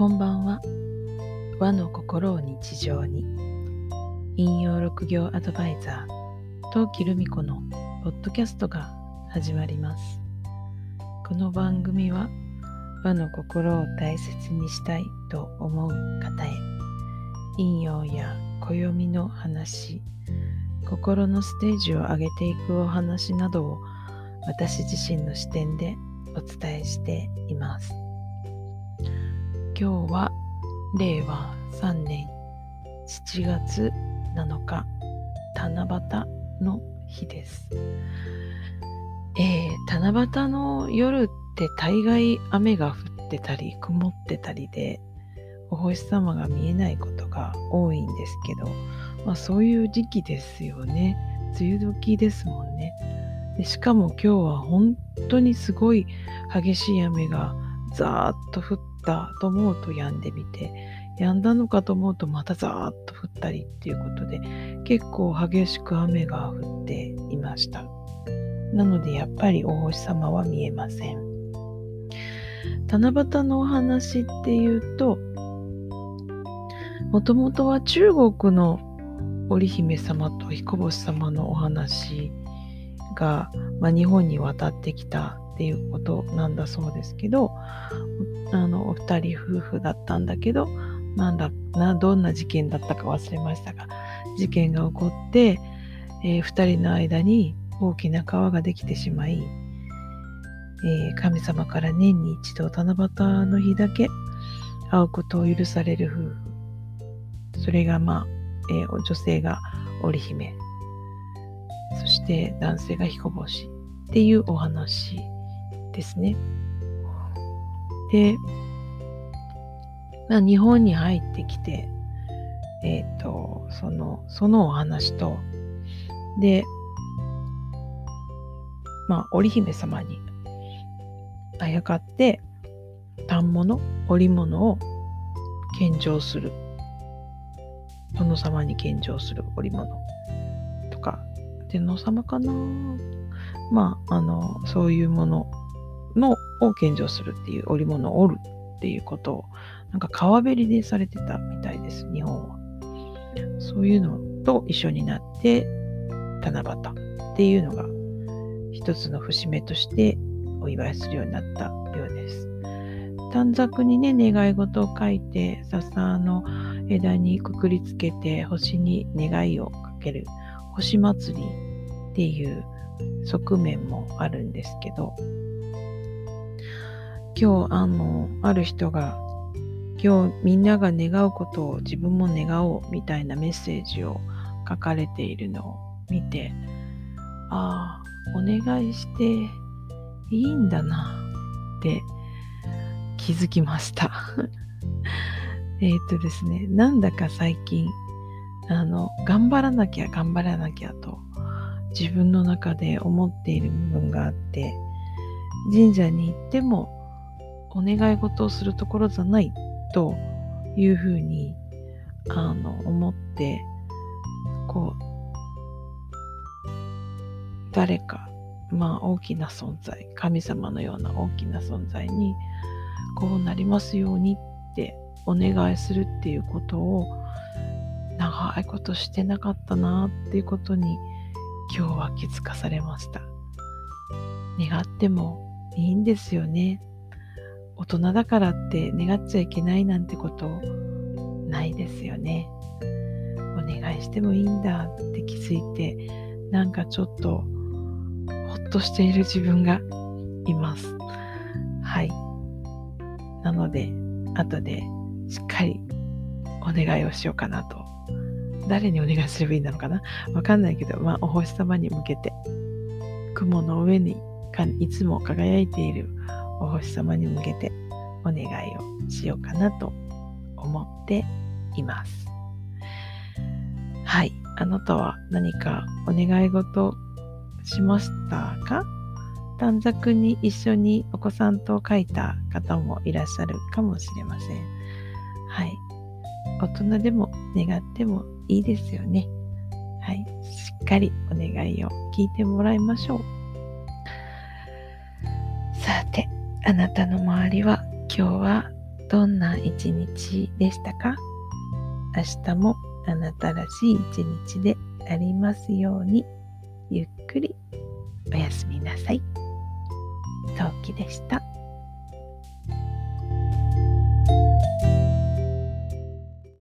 こんばんは。和の心を日常に。引用六行アドバイザー、陶器留美子のポッドキャストが始まります。この番組は和の心を大切にしたいと思う方へ、引用や暦の話、心のステージを上げていくお話などを私自身の視点でお伝えしています。今日は令和3年7月7日七夕の日です。えー、七夕の夜って大概雨が降ってたり曇ってたりでお星様が見えないことが多いんですけど、まあ、そういう時期ですよね。梅雨時ですもんね。でしかも今日は本当にすごい激しい雨がザーッと降ったと思うと止んでみて止んだのかと思うとまたザーッと降ったりっていうことで結構激しく雨が降っていました。なのでやっぱりお星様は見えません。七夕のお話っていうともともとは中国の織姫様と彦星様のお話が、まあ、日本に渡ってきたっていうことなんだそうですけどあのお二人夫婦だったんだけどなんだなどんな事件だったか忘れましたが事件が起こって、えー、二人の間に大きな川ができてしまい、えー、神様から年に一度七夕の日だけ会うことを許される夫婦。それがまあ、えー、女性が織姫。そして男性が彦星っていうお話。ですね。で、まあ、日本に入ってきて、えっ、ー、と、その、そのお話と、で、まあ、織姫様にあやかって、反物、織物を献上する。殿様に献上する織物とか、殿様かなまあ、あの、そういうもののを献上するっていう織物を織るっていうことをなんか川べりでされてたみたいです日本は。そういうのと一緒になって七夕っていうのが一つの節目としてお祝いするようになったようです。短冊にね願い事を書いて笹の枝にくくりつけて星に願いをかける星祭りっていう側面もあるんですけど今日あのある人が今日みんなが願うことを自分も願おうみたいなメッセージを書かれているのを見てああお願いしていいんだなって気づきました。えっとですねなんだか最近あの頑張らなきゃ頑張らなきゃと自分の中で思っている部分があって神社に行ってもお願い事をするところじゃないというふうにあの思ってこう誰かまあ大きな存在神様のような大きな存在にこうなりますようにってお願いするっていうことを長いことしてなかったなっていうことに今日は気づかされました。願ってもいいんですよね。大人だからって願っちゃいけないなんてことないですよね。お願いしてもいいんだって気づいてなんかちょっとほっとしている自分がいます。はい。なので後でしっかりお願いをしようかなと。誰にお願いすればいいんだろうかな？わかんないけど、まあ、お星様に向けて雲の上にいつも輝いているお星様に向けてお願いをしようかなと思っています。はい。あなたは何かお願い事しましたか？短冊に一緒にお子さんと書いた方もいらっしゃるかもしれません。はい。大人でも願ってもいいですよね。はい。しっかりお願いを聞いてもらいましょう。あなたの周りは今日はどんな一日でしたか？明日もあなたらしい一日でありますようにゆっくりおやすみなさい。陶器でした。